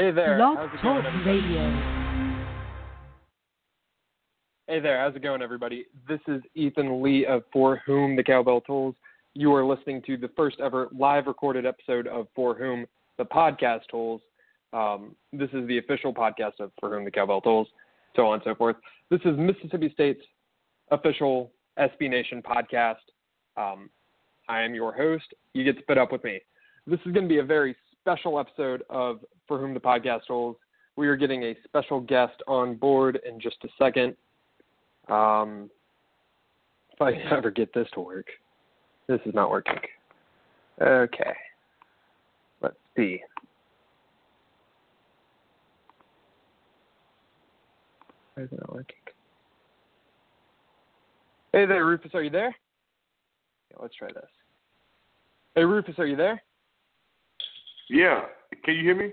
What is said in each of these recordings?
Hey there. Blog how's it Talk going? Radio. Hey there. How's it going, everybody? This is Ethan Lee of For Whom the Cowbell Tolls. You are listening to the first ever live recorded episode of For Whom the Podcast Tolls. Um, this is the official podcast of For Whom the Cowbell Tolls, so on and so forth. This is Mississippi State's official SB Nation podcast. Um, I am your host. You get to put up with me. This is going to be a very special episode of For Whom the Podcast Tolls. We are getting a special guest on board in just a second. Um, if I ever get this to work, this is not working. Okay, let's see. Why is it not working? Hey there, Rufus. Are you there? Yeah, let's try this. Hey, Rufus. Are you there? Yeah. Can you hear me?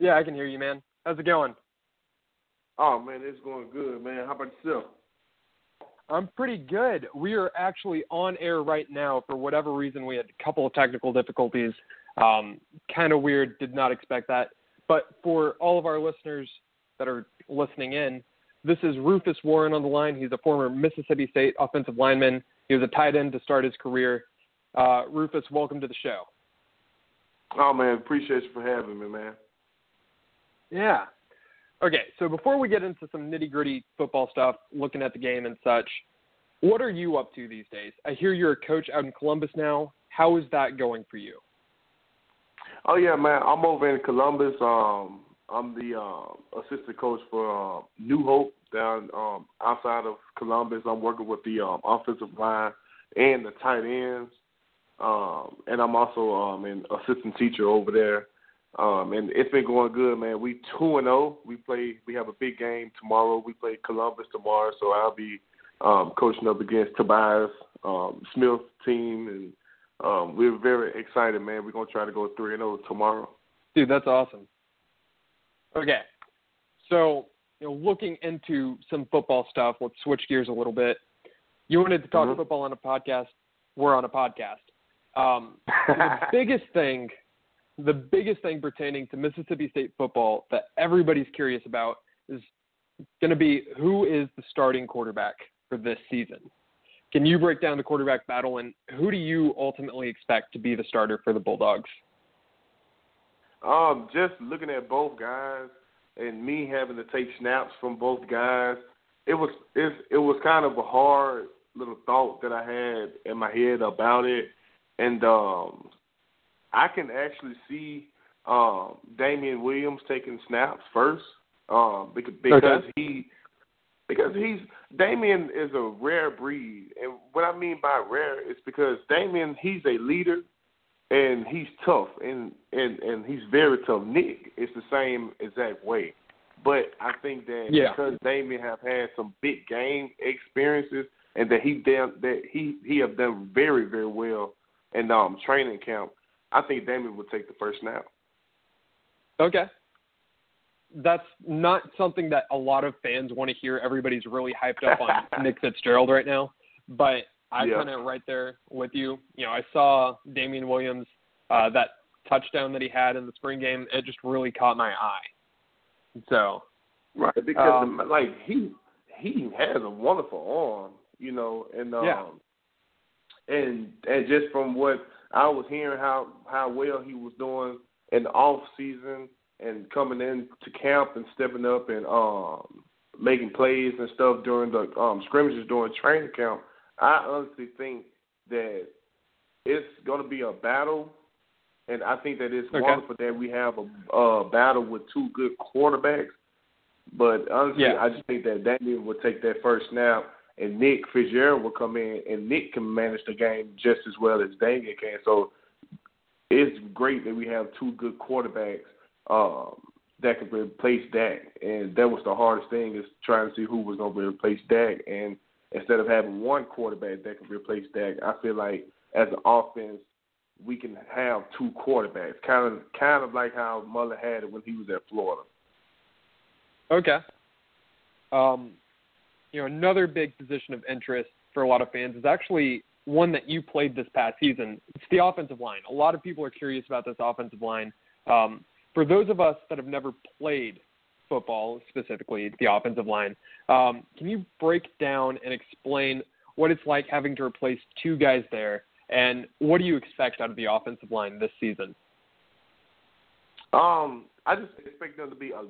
Yeah, I can hear you, man. How's it going? Oh man, it's going good, man. How about yourself? I'm pretty good. We are actually on air right now. For whatever reason, we had a couple of technical difficulties. Um, kind of weird. Did not expect that. But for all of our listeners that are listening in, this is Rufus Warren on the line. He's a former Mississippi State offensive lineman. He was a tight end to start his career. Uh, Rufus, welcome to the show. Oh man, appreciate you for having me, man. Yeah. Okay, so before we get into some nitty gritty football stuff, looking at the game and such, what are you up to these days? I hear you're a coach out in Columbus now. How is that going for you? Oh yeah, man. I'm over in Columbus. Um, I'm the uh, assistant coach for uh, New Hope down um, outside of Columbus. I'm working with the um, offensive line and the tight ends, um, and I'm also um, an assistant teacher over there. Um, and it's been going good, man. We two and zero. We play. We have a big game tomorrow. We play Columbus tomorrow, so I'll be um, coaching up against Tobias um, Smith team, and um, we're very excited, man. We're gonna try to go three and zero tomorrow. Dude, that's awesome. Okay, so you know, looking into some football stuff. Let's switch gears a little bit. You wanted to talk Mhm. football on a podcast. We're on a podcast. Um, the biggest thing, the biggest thing pertaining to Mississippi State football that everybody's curious about is going to be who is the starting quarterback for this season. Can you break down the quarterback battle and who do you ultimately expect to be the starter for the Bulldogs? Um, just looking at both guys and me having to take snaps from both guys, it was it, it was kind of a hard little thought that I had in my head about it, and um, I can actually see um, Damian Williams taking snaps first, um, because, because Okay. he because he's Damian is a rare breed, and what I mean by rare is because Damian he's a leader and he's tough and and and he's very tough. Nick is the same exact way, but I think that Yeah. because Damian have had some big game experiences and that he done that he he have done very very well in um training camp, I think Damian would take the first snap. Okay. That's not something that a lot of fans want to hear. Everybody's really hyped up on Nick Fitzgerald right now, but I'm Yeah. kind of right there with you. You know, I saw Damian Williams uh, that touchdown that he had in the spring game. It just really caught my eye. So, Right, because Um, like he he has a wonderful arm, you know, and um Yeah. And and just from what I was hearing how how well he was doing in the off season and coming into camp and stepping up and um making plays and stuff during the um scrimmages during training camp, I honestly think that it's going to be a battle and I think that it's Okay. wonderful that we have a, a battle with two good quarterbacks. But honestly, Yeah. I just think that Daniel will take that first snap, and Nick Fitzgerald will come in, and Nick can manage the game just as well as Damian can. So it's great that we have two good quarterbacks um, that can replace Dak. And that was the hardest thing is trying to see who was going to replace Dak. And instead of having one quarterback that can replace Dak, I feel like as an offense, we can have two quarterbacks, kind of kind of like how Mullen had it when he was at Florida. okay. Um, you know, another big position of interest for a lot of fans is actually one that you played this past season. It's the offensive line. A lot of people are curious about this offensive line. Um, for those of us that have never played football, specifically the offensive line, um, can you break down and explain what it's like having to replace two guys there, and what do you expect out of the offensive line this season? Um, I just expect them to be a,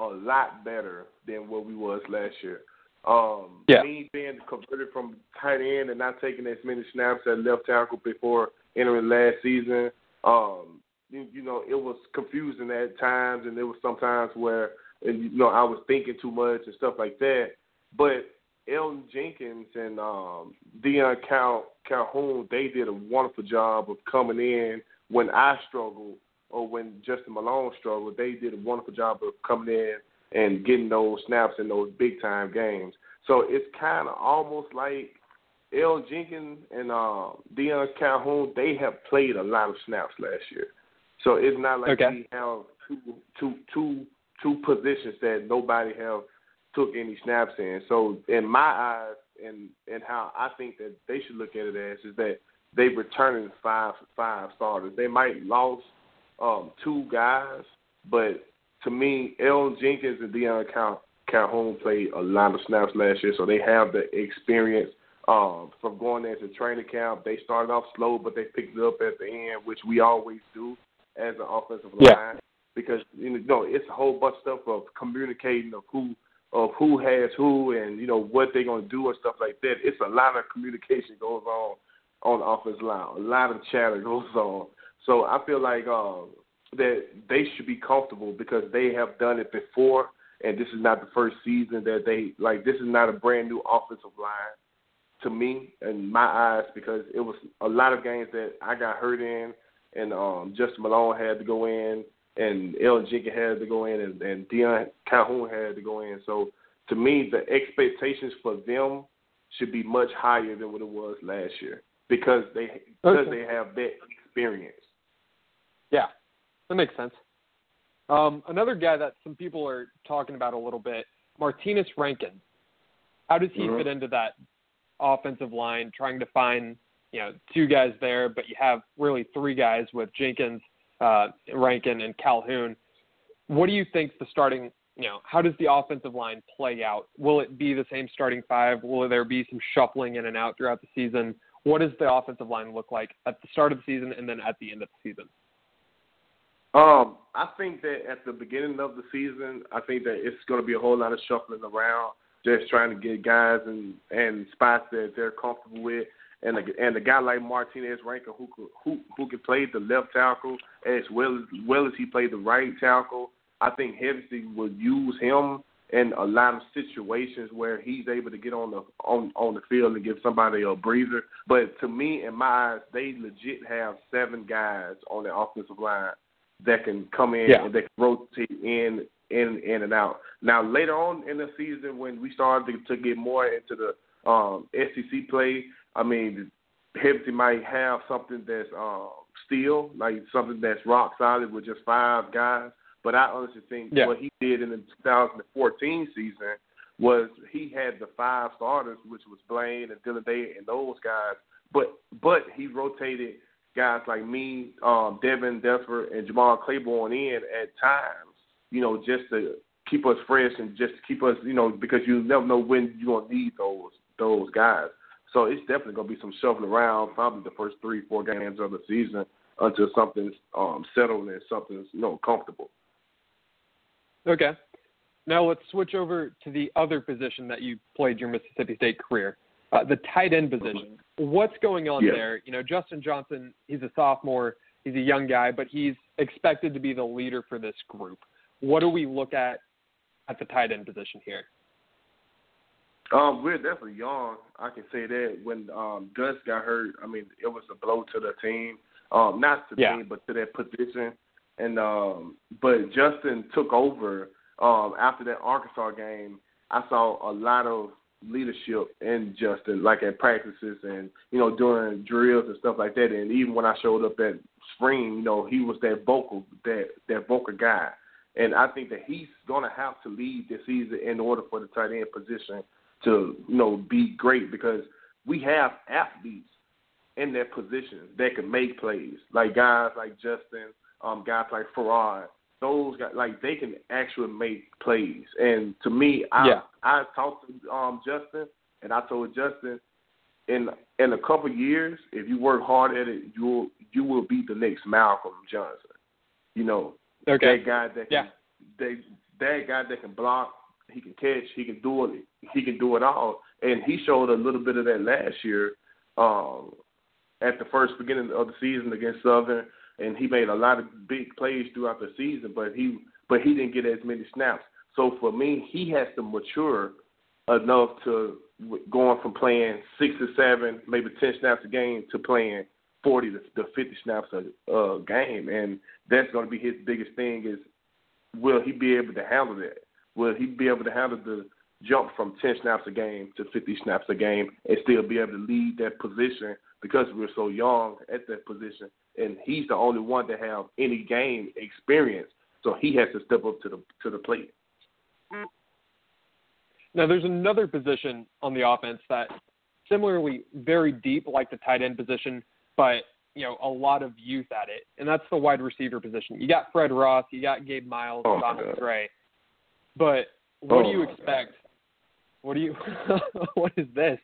a lot better than what we was last year. Um, yeah. Me being converted from tight end and not taking as many snaps at left tackle before entering last season, um, you, you know, it was confusing at times, and there was sometimes where and you know I was thinking too much and stuff like that. But Elgton Jenkins and um, Deion Cal- Calhoun, they did a wonderful job of coming in when I struggled or when Justin Malone struggled. They did a wonderful job of coming in and getting those snaps in those big time games. So it's kind of almost like El Jenkins and uh, Deion Calhoun. They have played a lot of snaps last year, so it's not like okay. we have two, two, two, two positions that nobody have took any snaps in. So in my eyes, and and how I think that they should look at it as is that they returning five five starters. They might lost um, two guys, but to me, Elgton Jenkins and Deion Cal- Calhoun played a lot of snaps last year, so they have the experience um, from going into training camp. They started off slow, but they picked it up at the end, which we always do as an offensive yeah. line. Because you know, it's a whole bunch of stuff of communicating of who of who has who and you know what they're gonna do and stuff like that. It's a lot of communication goes on on the offensive line. A lot of chatter goes on. So I feel like um, that they should be comfortable because they have done it before, and this is not the first season that they like. This is not a brand new offensive line to me and my eyes because it was a lot of games that I got hurt in, and um, Justin Malone had to go in, and El Jenkins had to go in, and, and Deion Calhoun had to go in. So to me, the expectations for them should be much higher than what it was last year because they because they have that experience. Yeah, that makes sense. Um, another guy that some people are talking about a little bit, Martinez Rankin. How does he mm-hmm. fit into that offensive line? Trying to find you know two guys there, but you have really three guys with Jenkins, uh, Rankin, and Calhoun. What do you think the starting? You know, how does the offensive line play out? Will it be the same starting five? Will there be some shuffling in and out throughout the season? What does the offensive line look like at the start of the season and then at the end of the season? Um, I think that at the beginning of the season, I think that it's going to be a whole lot of shuffling around, just trying to get guys and and spots that they're comfortable with. And a, and a guy like Martinez Rankin who who who can play the left tackle as well as well as he played the right tackle. I think Hevesy will use him in a lot of situations where he's able to get on the on on the field and give somebody a breather. But to me, in my eyes, they legit have seven guys on the offensive line that can come in yeah. and they can rotate in in in and out. Now later on in the season when we started to, to get more into the um SEC play, I mean Hevesy might have something that's um steel, like something that's rock solid with just five guys. But I honestly think yeah. what he did in the 2014 season was he had the five starters, which was Blaine and Dillon Day and those guys. But but he rotated guys like me, um, Devin Desford, and Jamaal Clayborn in at times, you know, just to keep us fresh and just to keep us, you know, because you never know when you're gonna need those those guys. So it's definitely gonna be some shuffling around, probably the first three, four games of the season until something's um, settled and something's you know comfortable. Okay. Now let's switch over to the other position that you played your Mississippi State career, uh, the tight end position. What's going on yeah. there? You know, Justin Johnson, he's a sophomore, he's a young guy, but he's expected to be the leader for this group. What do we look at at the tight end position here? Um, we're definitely young. I can say that. When um, Gus got hurt, I mean, it was a blow to the team. Um, not to the yeah. team, but to that position. And um, but Justin took over um, after that Arkansas game. I saw a lot of leadership in Justin, like at practices and you know during drills and stuff like that. And even when I showed up at spring, you know he was that vocal, that that vocal guy. And I think that he's gonna have to lead this season in order for the tight end position to you know be great because we have athletes in their positions that can make plays, like guys like Justin, um, guys like Farrod. Those guys like they can actually make plays. And to me, I yeah. I talked to um Justin and I told Justin in in a couple years, if you work hard at it, you will you will be the next Malcolm Johnson. You know, okay. that guy that can, yeah. they that guy that can block, he can catch, he can do it, he can do it all, and he showed a little bit of that last year. Um, at the first beginning of the season against Southern, and he made a lot of big plays throughout the season, but he but he didn't get as many snaps. So for me, he has to mature enough to going from playing six or seven, maybe ten snaps a game to playing forty to, to fifty snaps a uh, game, and that's going to be his biggest thing. Is will he be able to handle that? Will he be able to handle the jump from ten snaps a game to fifty snaps a game and still be able to lead that position because we're so young at that position, and he's the only one to have any game experience, so he has to step up to the to the plate. Mm-hmm. Now, there's another position on the offense that similarly very deep, like the tight end position, but you know a lot of youth at it, and that's the wide receiver position. You got Fred Ross, you got Gabe Myles, oh, Donald Gray, but what oh, do you oh, expect? God. What do you? what is this?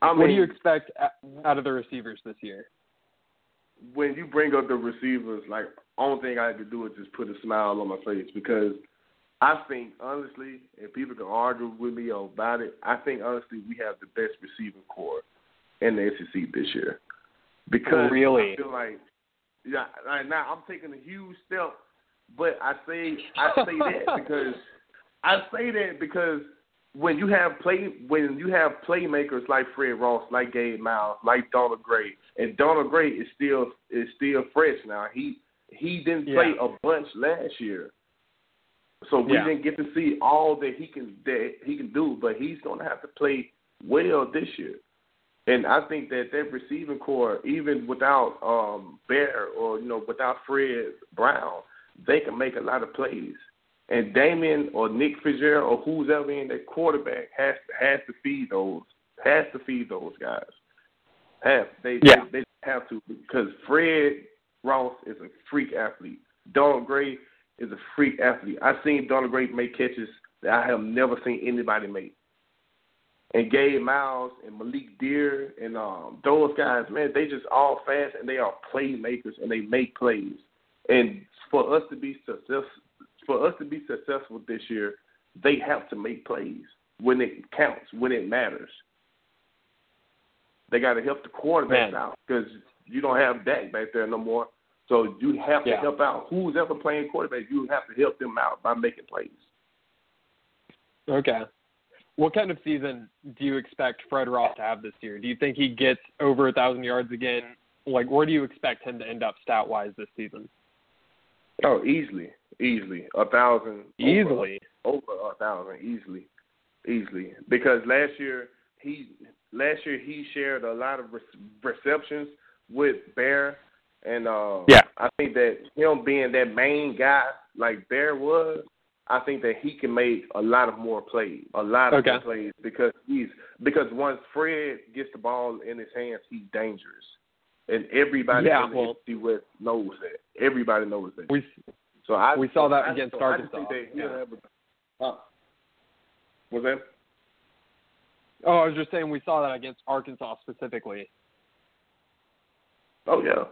I mean, what do you expect out of the receivers this year? When you bring up the receivers, like only thing I have to do is just put a smile on my face because I think honestly, and people can argue with me about it, I think honestly we have the best receiving core in the SEC this year. Because really? I feel like yeah, right now I'm taking a huge step, but I say I say that because I say that because when you have play when you have playmakers like Fred Ross, like Gabe Myles, like Donald Gray, and Donald Gray is still is still fresh now. He he didn't yeah. play a bunch last year. So we yeah. didn't get to see all that he can that he can do, but he's going to have to play well this year. And I think that that receiving core, even without um, Bear or you know without Fred Brown, they can make a lot of plays. And Damian or Nick Fitzgerald or who's ever in that quarterback has to, has to feed those has to feed those guys. Have they? Yeah. They, they have to because Fred Ross is a freak athlete. Donald Gray is a freak athlete. I've seen Donald Gray make catches that I have never seen anybody make. And Gabe Myles and Malik Dear and um, those guys, man, they just all fast and they are playmakers and they make plays. And for us to be successful, for us to be successful this year, they have to make plays when it counts, when it matters. They got to help the quarterbacks out because you don't have Dak back there no more. So you have to yeah. help out who's ever playing quarterback. You have to help them out by making plays. Okay. What kind of season do you expect Fred Ross to have this year? Do you think he gets over a thousand yards again? Like, where do you expect him to end up stat wise this season? Oh, easily, easily a thousand. Easily over, over a thousand, easily, easily. Because last year he last year he shared a lot of receptions with Bear and uh, yeah. I think that him being that main guy like Bear was, I think that he can make a lot of more plays, a lot of okay. more plays because he's because once Fred gets the ball in his hands, he's dangerous, and everybody yeah, in the well, NFC West knows that. Everybody knows that. We so I we saw that I, against so Arkansas. I think that yeah. have a, uh, was that? Oh, I was just saying we saw that against Arkansas specifically. Oh yeah,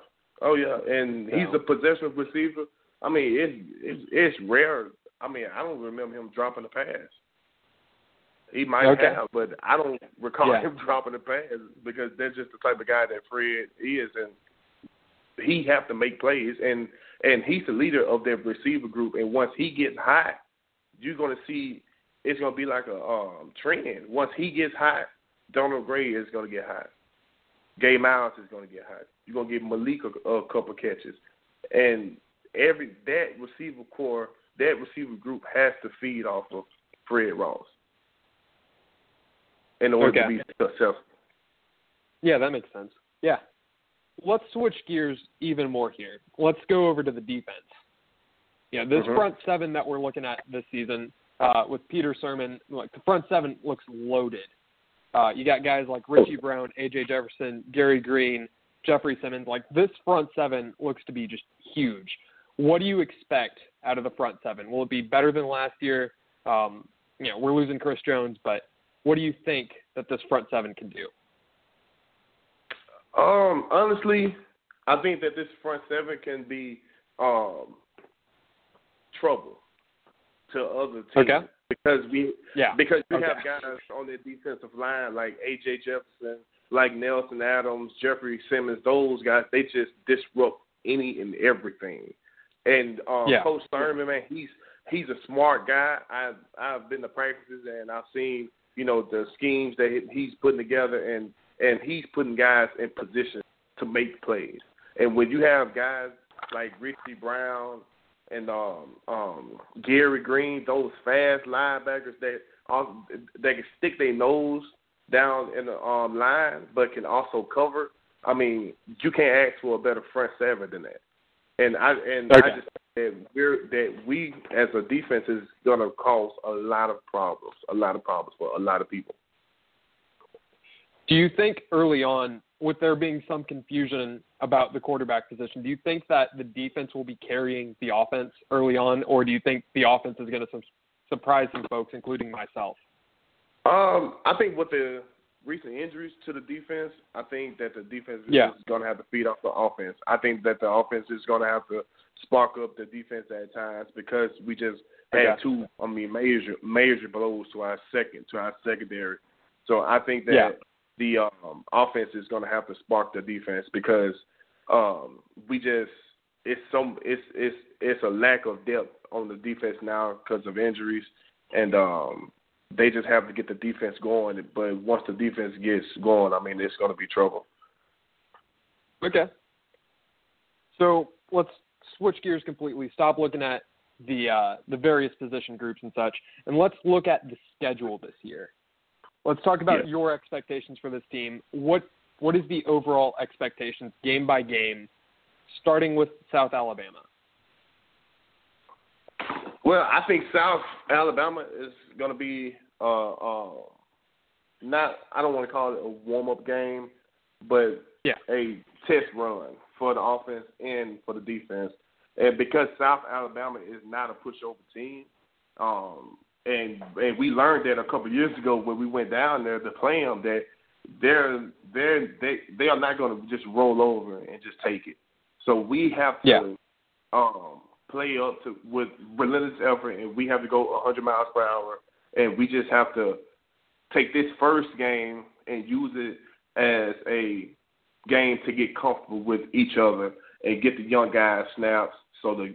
Oh yeah, and so. he's a possession receiver. I mean, it's it's it's rare. I mean, I don't remember him dropping a pass. He might okay. have, but I don't recall yeah. him dropping a pass because that's just the type of guy that Fred is, and he have to make plays, and and he's the leader of their receiver group. And once he gets hot, you're gonna see it's gonna be like a um, trend. Once he gets hot, Donald Gray is gonna get hot. Gabe Myles is gonna get hot. You're gonna give Malik a, a couple catches, and every that receiver core, that receiver group has to feed off of Fred Ross in order okay. to be successful. Yeah, that makes sense. Yeah. Let's switch gears even more here. Let's go over to the defense. Yeah, this Mhm. front seven that we're looking at this season uh, with Peter Sirmon. like the front seven looks loaded. Uh, you got guys like Richie Brown, AJ Jefferson, Gerri Green, Jeffery Simmons. Like this front seven looks to be just huge. what do you expect out of the front seven? Will it be better than last year? Um, you know, we're losing Chris Jones, but what do you think that this front seven can do? Um, honestly, I think that this front seven can be um, trouble to other teams okay. because we yeah. because we okay. have guys on the defensive line like AJ Jefferson, like Nelson Adams, Jeffery Simmons. Those guys they just disrupt any and everything. And um, yeah. Coach Thurman, man, he's he's a smart guy. I've I've been to practices and I've seen you know the schemes that he's putting together, and and he's putting guys in position to make plays. And when you have guys like Richie Brown and um, um, Gerri Green, those fast linebackers that um, that can stick their nose down in the um, line, but can also cover. I mean, you can't ask for a better front seven than that. And I and okay. I just that we're that we as a defense is going to cause a lot of problems, a lot of problems for a lot of people. Do you think early on, with there being some confusion about the quarterback position, do you think that the defense will be carrying the offense early on, or do you think the offense is going to surprise some folks, including myself? Um, I think with the recent injuries to the defense, I think that the defense yeah. is going to have to feed off the offense. I think that the offense is going to have to spark up the defense at times because we just had okay. two, I mean, major major blows to our second to our secondary. So I think that yeah. The um, offense is going to have to spark the defense because um, we just it's some it's it's it's a lack of depth on the defense now because of injuries and um, they just have to get the defense going. But once the defense gets going, I mean, it's going to be trouble. Okay. So let's switch gears completely. Stop looking at the uh, the various position groups and such, and let's look at the schedule this year. Let's talk about yeah. your expectations for this team. What what is the overall expectations game by game, starting with South Alabama? Well, I think South Alabama is going to be uh, uh, not. I don't want to call it a warm up game, but yeah. a test run for the offense and for the defense. And because South Alabama is not a pushover team, um, and and we learned that a couple of years ago when we went down there to play them that they're they're they they are not going to just roll over and just take it. So we have to yeah. um, play up to with relentless effort, and we have to go 100 miles per hour, and we just have to take this first game and use it as a game to get comfortable with each other and get the young guys snaps so the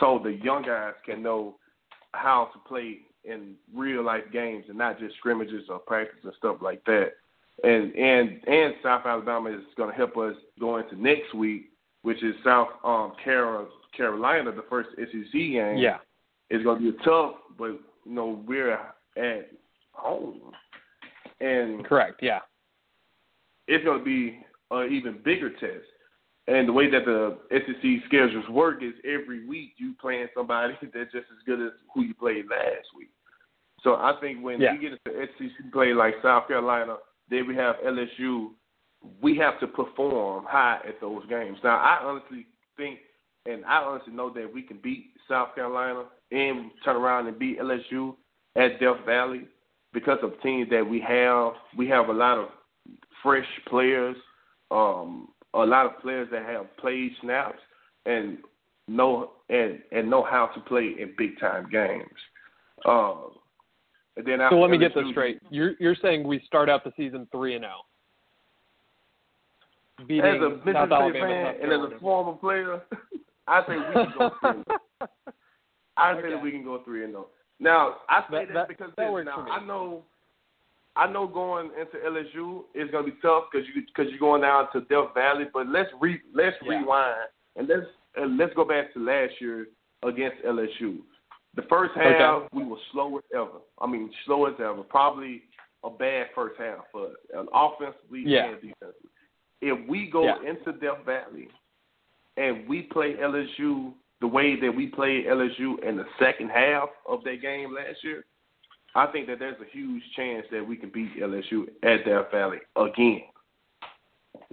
so the young guys can know how to play in real life games and not just scrimmages or practice and stuff like that. And and and South Alabama is going to help us go into next week, which is South um, Carolina, the first SEC game. Yeah, it's going to be tough, but you know we're at home, and correct. Yeah, it's going to be an even bigger test. And the way that the SEC schedules work is every week you playing somebody that's just as good as who you played last week. So I think when yeah. we get into SEC play like South Carolina, then we have LSU. We have to perform high at those games. Now I honestly think, and I honestly know that we can beat South Carolina and turn around and beat LSU at Death Valley because of teams that we have. We have a lot of fresh players. Um, a lot of players that have played snaps and know and and know how to play in big time games. Um, and then so let me get this straight. You're you're saying we start out the season three and zero. Beating as a Mississippi Alabama, fan and as a former player, I think we can go three. I okay. that we can go three and zero. Now I say that, that, that because that now. I know I know going into LSU is going to be tough because you because you're going down to Death Valley. But let's re let's yeah. rewind and let's and let's go back to last year against LSU. The first half okay. we were slow as ever. I mean, slow as ever. Probably a bad first half for an offensively yeah. and defensively. If we go yeah. into Death Valley and we play LSU the way that we played LSU in the second half of that game last year, I think that there's a huge chance that we can beat LSU at Death Valley again.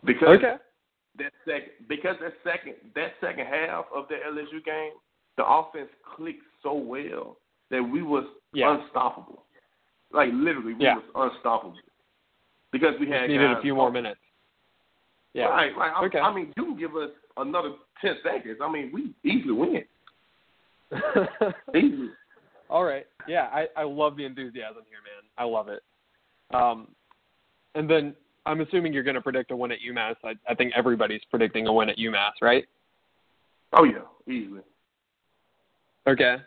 Because okay. that second because that second that second half of the LSU game, the offense clicked so well that we was yeah. unstoppable. Like literally, we yeah. was unstoppable because we had needed a few more minutes. Yeah. Right. Like, okay. I, I mean, you can give us another ten seconds. I mean, we easily win. easily. All right. Yeah, I, I love the enthusiasm here, man. I love it. Um, and then I'm assuming you're going to predict a win at UMass. I, I think everybody's predicting a win at UMass, right? Oh yeah, easily. Okay.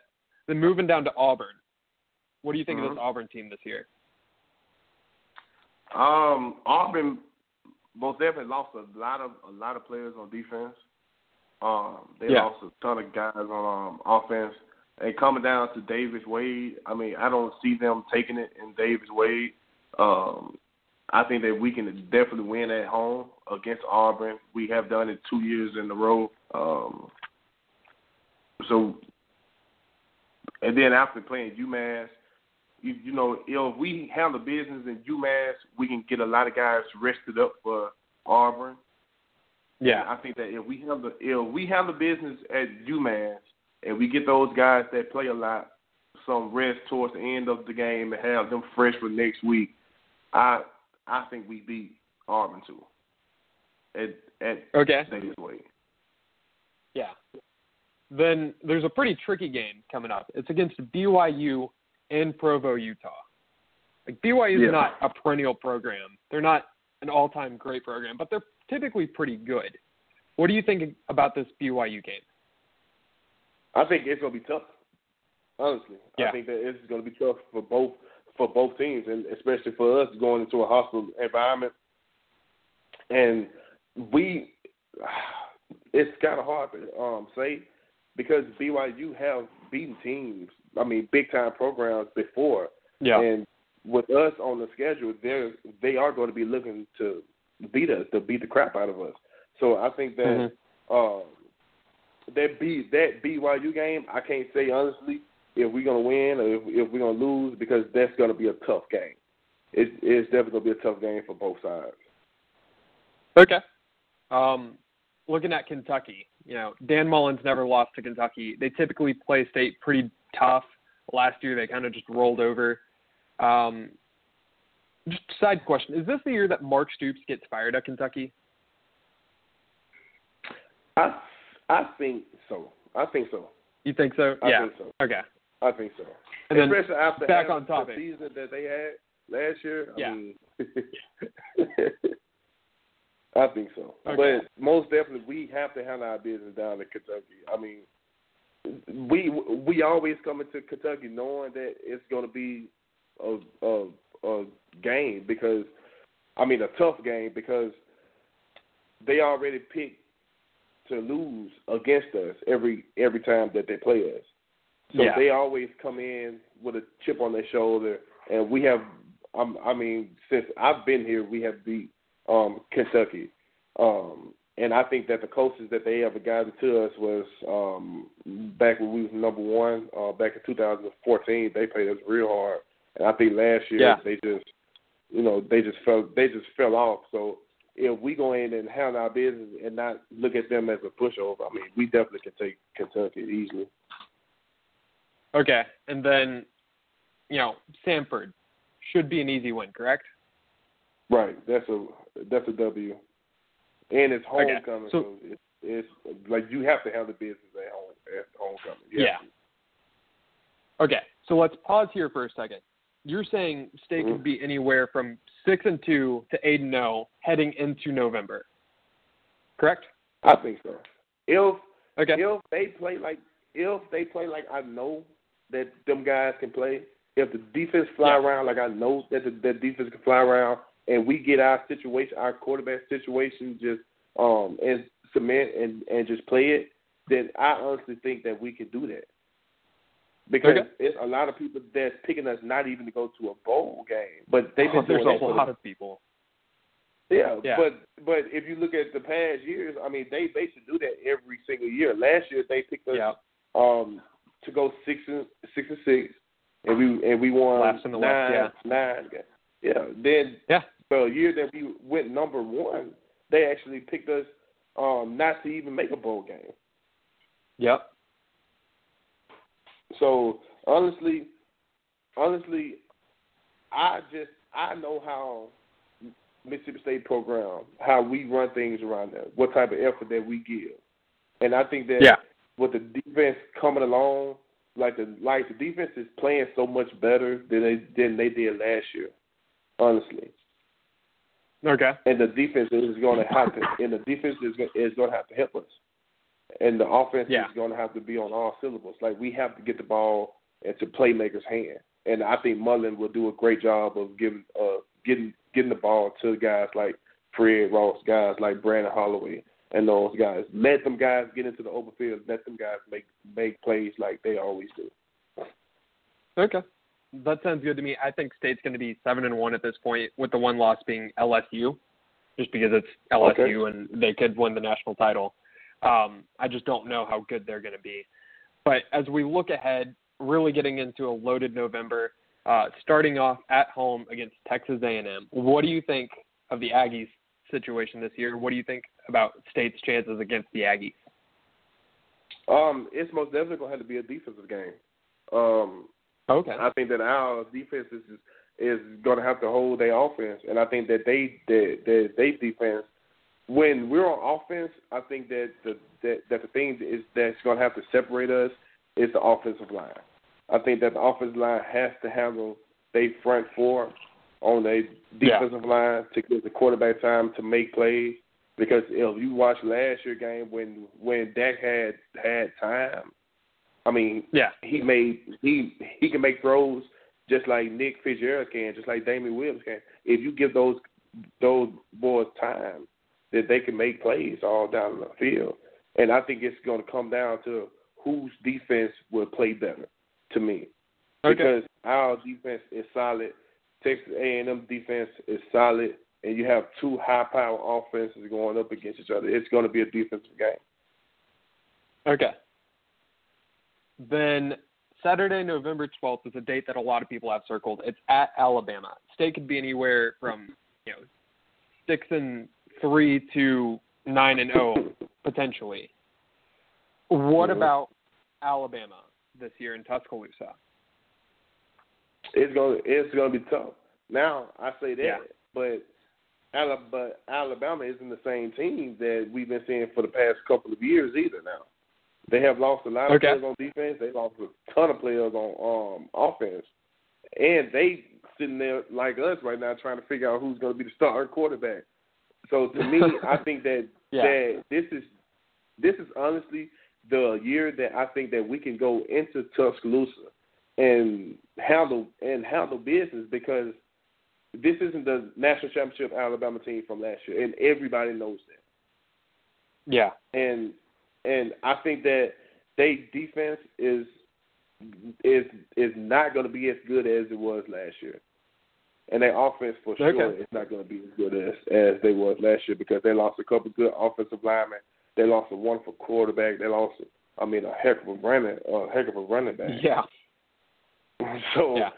Then moving down to Auburn. What do you think mm-hmm. of this Auburn team this year? Um, Auburn most definitely lost a lot of a lot of players on defense. Um, they yeah. lost a ton of guys on um, offense. And coming down to Davis Wade, I mean, I don't see them taking it in Davis Wade. Um, I think that we can definitely win at home against Auburn. We have done it two years in a row. Um, so, and then after playing UMass, you, you know, if we handle business in UMass, we can get a lot of guys rested up for Auburn. Yeah, and I think that if we handle if we handle business at UMass and we get those guys that play a lot some rest towards the end of the game and have them fresh for next week, I I think we beat Auburn too. At at okay. Wade. Yeah. Then there's a pretty tricky game coming up. It's against BYU and Provo, Utah. Like BYU is yeah. not a perennial program. They're not an all-time great program, but they're typically pretty good. What do you think about this BYU game? I think it's going to be tough. Honestly, yeah. I think that it's going to be tough for both for both teams, and especially for us going into a hostile environment. And we, it's kind of hard to um, say because BYU have beaten teams. I mean, big time programs before. Yeah. And with us on the schedule, they're they are going to be looking to beat us, to beat the crap out of us. So I think that mm-hmm. um, that B that BYU game, I can't say honestly if we're gonna win or if, if we're gonna lose because that's gonna be a tough game. It's it's definitely gonna be a tough game for both sides. Okay. Um, looking at Kentucky, you know, Dan Mullins never lost to Kentucky. They typically play state pretty tough. Last year they kind of just rolled over. Um, just side question: Is this the year that Mark Stoops gets fired at Kentucky? I I think so. I think so. You think so? I yeah. think so. Okay. I think so. And then Especially after back on topic. the season that they had last year. I Yeah. Mean, I think so. Okay. But most definitely, we have to handle our business down in Kentucky. I mean, we we always come into Kentucky knowing that it's going to be a, a a game because I mean a tough game because they already picked to lose against us every every time that they play us. So Yeah. they always come in with a chip on their shoulder, and we have. Um, I mean, since I've been here, we have beat um, Kentucky, um, and I think that the closest that they ever gotten to us was um, back when we was number one, uh, back in 2014. They played us real hard, and I think last year Yeah. they just, you know, they just fell they just fell off. So if we go in and handle our business and not look at them as a pushover, I mean, we definitely can take Kentucky easily. Okay. And then, you know, Samford should be an easy win, correct? Right. That's a that's a W. And it's Okay, homecoming, so- so, it's, it's like you have to have the business at home at homecoming. You Yeah. Okay. So let's pause here for a second. You're saying state Mhm. could be anywhere from six and two to eight and zero heading into November, correct? I think so. If Okay. if they play like if they play like I know that them guys can play, if the defense fly Yeah. around like I know that the that defense can fly around, and we get our situation, our quarterback situation, just um and cement and and just play it, then I honestly think that we can do that. Because Okay. it's a lot of people that's picking us not even to go to a bowl game, but they've been Oh, there's a lot of people. yeah, Yeah. but but if you look at the past years, I mean, they basically do that every single year. Last year they picked us Yeah. um to go six and six and six, and we and we won Last in the nine West, nine. games. Yeah, then Yeah. the year that we went number one, they actually picked us um, not to even make a bowl game. Yep. So honestly, honestly, I just I know how Mississippi State program, how we run things around there, what type of effort that we give, and I think that yeah. with the defense coming along, like the like the defense is playing so much better than they than they did last year. Honestly. Okay. And the defense is going to have to, and the defense is is going to have to help us, and the offense yeah. is going to have to be on all syllables. Like we have to get the ball into playmakers' hand, and I think Mullen will do a great job of giving, uh, getting getting the ball to guys like Fred Ross, guys like Brandon Holloway, and those guys. Let them guys get into the open field. Let them guys make make plays like they always do. Okay, that sounds good to me. I think State's going to be seven and one at this point, with the one loss being LSU, just because it's LSU okay. and they could win the national title. Um, I just don't know how good they're going to be. But as we look ahead, really getting into a loaded November, uh, starting off at home against Texas A&M. What do you think of the Aggies situation this year? What do you think about State's chances against the Aggies? Um, it's most definitely going to have to be a defensive game. Um, okay. I think that our defense is is going to have to hold their offense, and I think that they that that they defense when we're on offense, I think that the that, that the thing is that's going to have to separate us is the offensive line. I think that the offensive line has to handle their front four on their defensive yeah. line to give the quarterback time to make plays. Because if you watch last year game when when Dak had had time, I mean, yeah, he made he he can make throws just like Nick Fitzgerald can, just like Damian Williams can. If you give those those boys time, that they can make plays all down the field. And I think it's going to come down to whose defense will play better. To me, okay. because our defense is solid, Texas A&M defense is solid, and you have two high-power offenses going up against each other. It's going to be a defensive game. Okay. Then Saturday, November 12th is a date that a lot of people have circled. It's at Alabama. State could be anywhere from, you know, 6 and 3 to 9 and 0 potentially. What mm-hmm. about Alabama this year in Tuscaloosa? It's going to, it's going to be tough. Now, I say that, yeah. but Alabama, Alabama isn't the same team that we've been seeing for the past couple of years either now. They have lost a lot of okay. players on defense. They lost a ton of players on um, offense, and they sitting there like us right now trying to figure out who's going to be the starting quarterback. So to me, I think that yeah. that this is this is honestly the year that I think that we can go into Tuscaloosa and handle and handle business because this isn't the national championship Alabama team from last year, and everybody knows that. Yeah, and and I think that they defense is is is not going to be as good as it was last year, and their offense for sure okay. is not going to be as good as as they was last year because they lost a couple good offensive linemen. They lost a wonderful quarterback. They lost, I mean, a heck of a running, a heck of a running back. Yeah. So, yeah.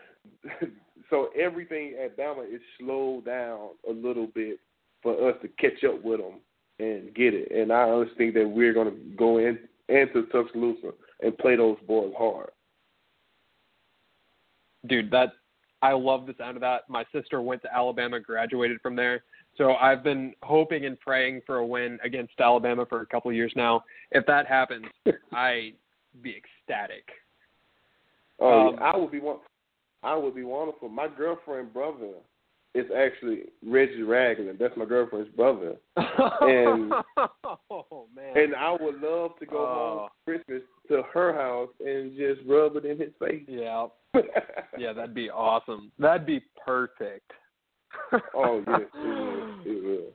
so everything at Bama is slowed down a little bit for us to catch up with them and get it. And I honestly think that we're going to go in into Tuscaloosa and play those boys hard. Dude, that I love the sound of that. My sister went to Alabama, graduated from there. So I've been hoping and praying for a win against Alabama for a couple of years now. If that happens, I'd be ecstatic. Oh, um, I would be one. I would be wonderful. My girlfriend brother is actually Reggie Ragland. That's my girlfriend's brother. And oh man. and I would love to go Oh. home Christmas to her house and just rub it in his face. Yeah. Yeah, that'd be awesome. That'd be perfect. oh yes, it will. It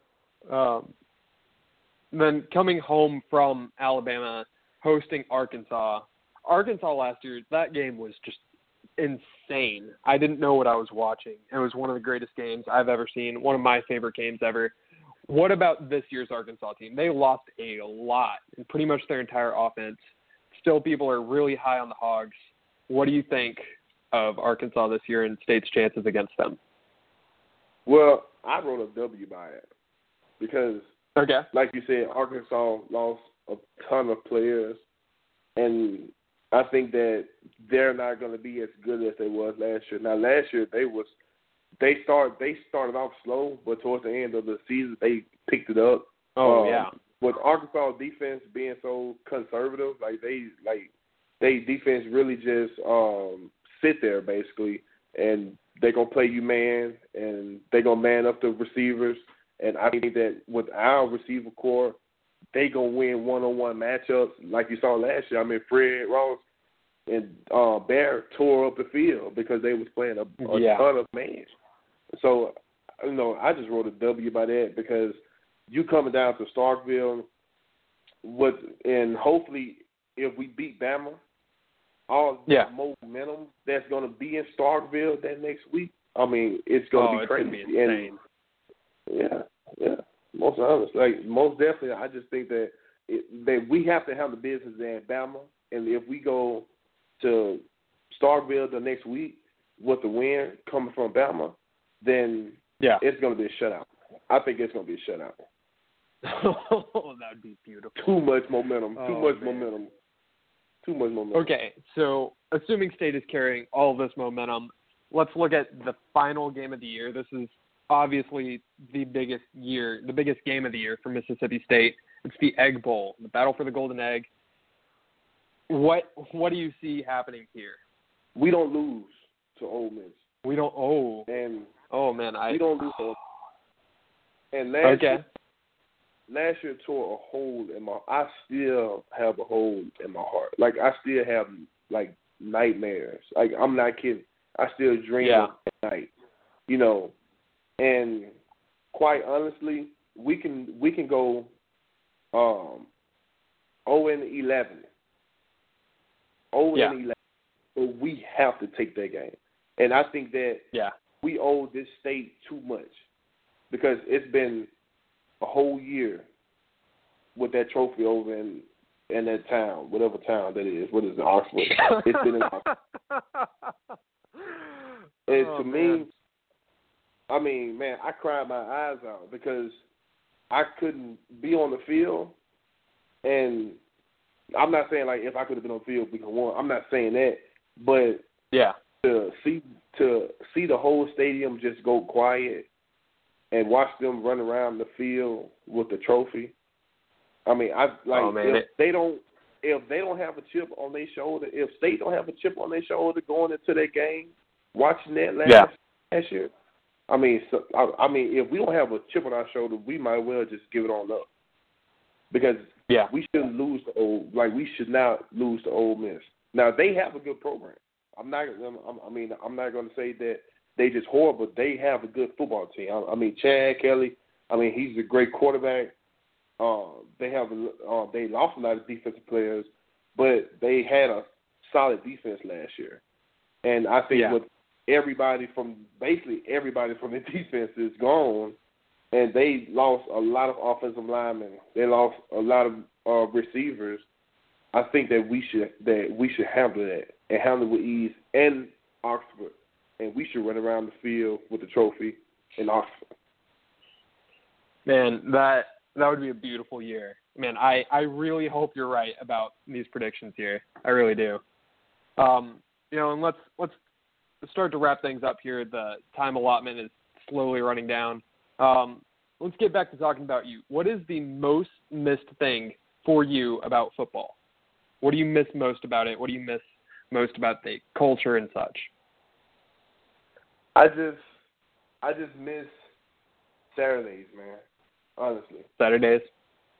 will. Um, then coming home from Alabama, hosting Arkansas. Arkansas last year, that game was just insane. I didn't know what I was watching. It was one of the greatest games I've ever seen, one of my favorite games ever. What about this year's Arkansas team? They lost a lot in pretty much their entire offense. Still, people are really high on the Hogs. What do you think of Arkansas this year and State's chances against them? Well, I wrote a W by it because Okay. Like you said, Arkansas lost a ton of players, and I think that they're not going to be as good as they was last year. Now, last year they was they start they started off slow, but towards the end of the season they picked it up. Oh um, yeah. With Arkansas defense being so conservative, like they like they defense really just um sit there basically, and they're gonna play you man, and they're gonna man up the receivers. And I think that with our receiver corps, they gonna win one on one matchups like you saw last year. I mean, Fred Ross and uh, Bear tore up the field because they was playing a, a Yeah. ton of man. So you know, I just wrote a W by that because you coming down to Starkville, what and hopefully if we beat Bama, all Yeah. the momentum that's going to be in Starkville that next week. I mean, it's going to oh, be crazy. be insane. And yeah, yeah, most honest, like most definitely. I just think that it, that we have to handle business in Bama, and if we go to Starkville the next week with the win coming from Bama, then Yeah. it's going to be a shutout. I think it's going to be a shutout. oh, that'd be beautiful. Too much momentum. Too Oh, much man. momentum. Too much momentum. Okay, so assuming State is carrying all this momentum, let's look at the final game of the year. This is obviously the biggest year, the biggest game of the year for Mississippi State. It's the Egg Bowl, the battle for the golden egg. What what do you see happening here? We don't lose to Ole Miss, We don't. Oh, and oh man, I. we don't lose. To, and last Okay. Last year tore a hole in my. I still have a hole in my heart. Like I still have like nightmares. Like I'm not kidding. I still dream Yeah. that night. You know, and quite honestly, we can we can go um zero and eleven. Zero Yeah. and eleven. But we have to take that game, and I think that Yeah. we owe this state too much because it's been a whole year with that trophy over in in that town, whatever town that is. What is it, Oxford? it's been in Oxford. And Oh, to man. me, I mean, man, I cried my eyes out because I couldn't be on the field, and I'm not saying like if I could have been on the field we could have won. I'm not saying that, but Yeah. to see to see the whole stadium just go quiet and watch them run around the field with the trophy. I mean, I like Oh, if they don't if they don't have a chip on their shoulder, if State don't have a chip on their shoulder going into that game, watching that last Yeah. last year. I mean, so, I, I mean, if we don't have a chip on our shoulder, we might well just give it all up because Yeah. we shouldn't lose the old like we should not lose the Ole Miss. Now they have a good program. I'm not. I'm, I mean, I'm not going to say that they just horrible. They have a good football team. I, I mean, Chad Kelly. I mean, he's a great quarterback. Uh, they have. Uh, they lost a lot of defensive players, but they had a solid defense last year. And I think Yeah. with everybody from basically everybody from the defense is gone, and they lost a lot of offensive linemen. They lost a lot of uh, receivers. I think that we should that we should handle that and handle it with ease and Oxford, and we should run around the field with the trophy in Oxford. Man, that that would be a beautiful year. Man, I I really hope you're right about these predictions here. I really do. Um, you know, and let's let's start to wrap things up here. The time allotment is slowly running down. Um, let's get back to talking about you. What is the most missed thing for you about football? What do you miss most about it? What do you miss most about the culture and such? I just I just miss Saturdays, man. Honestly. Saturdays.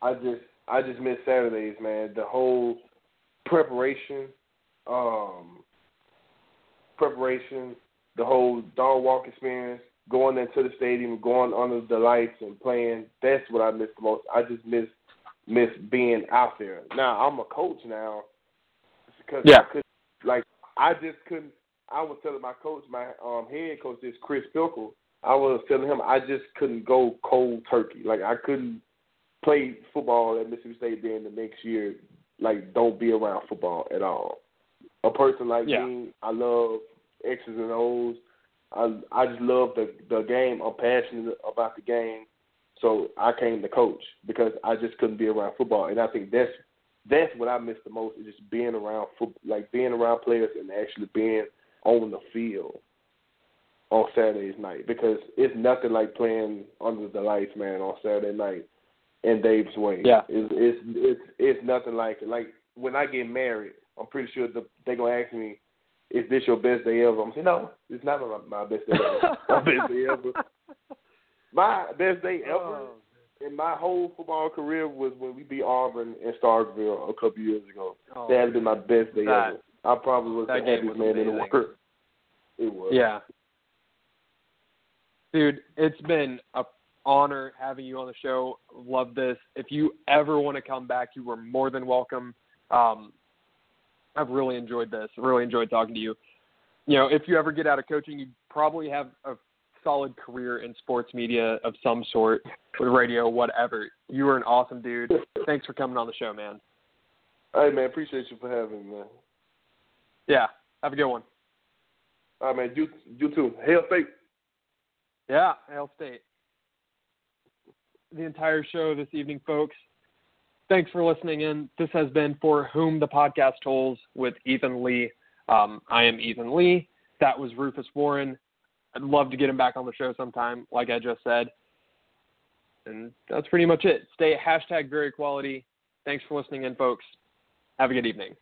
I just I just miss Saturdays, man. The whole preparation, um, preparation, the whole Dawg Walk experience, going into the stadium, going under the lights and playing. That's what I miss the most. I just miss miss being out there. Now I'm a coach now because Yeah. I could like I just couldn't. I was telling my coach, my um, head coach, is Chris Pickle. I was telling him I just couldn't go cold turkey. Like I couldn't play football at Mississippi State then the next year. Like don't be around football at all. A person like Yeah. me, I love X's and O's. I I just love the the game. I'm passionate about the game. So I came to coach because I just couldn't be around football, and I think that's that's what I miss the most is just being around foot, like being around players and actually being on the field on Saturdays night because it's nothing like playing under the lights, man, on Saturday night in Davis Wade. Yeah, it's it's it's it's nothing like it. Like when I get married, I'm pretty sure the, they're gonna ask me, "Is this your best day ever?" I'm saying, "No, it's not my, my best day ever. my best day ever. My best day ever." Oh in my whole football career was when we beat Auburn in Starkville a couple years ago. Oh, that had been my best day that, ever. I probably was the happiest man in the world. It was. Yeah. Dude, it's been a honor having you on the show. Love this. If you ever want to come back, you are more than welcome. Um, I've really enjoyed this. Really enjoyed talking to you. You know, if you ever get out of coaching, you probably have a solid career in sports media of some sort, with radio, whatever. You are an awesome dude. Thanks for coming on the show, man. Hey, man, appreciate you for having me, man. Yeah, have a good one. All right, man. You, you too. Hail State. Yeah, Hail State. The entire show this evening, folks. Thanks for listening in. This has been For Whom the Podcast Tolls with Ethan Lee. Um, I am Ethan Lee. That was Rufus Warren. I'd love to get him back on the show sometime, like I just said. And that's pretty much it. Stay hashtag very quality. Thanks for listening in, folks. Have a good evening.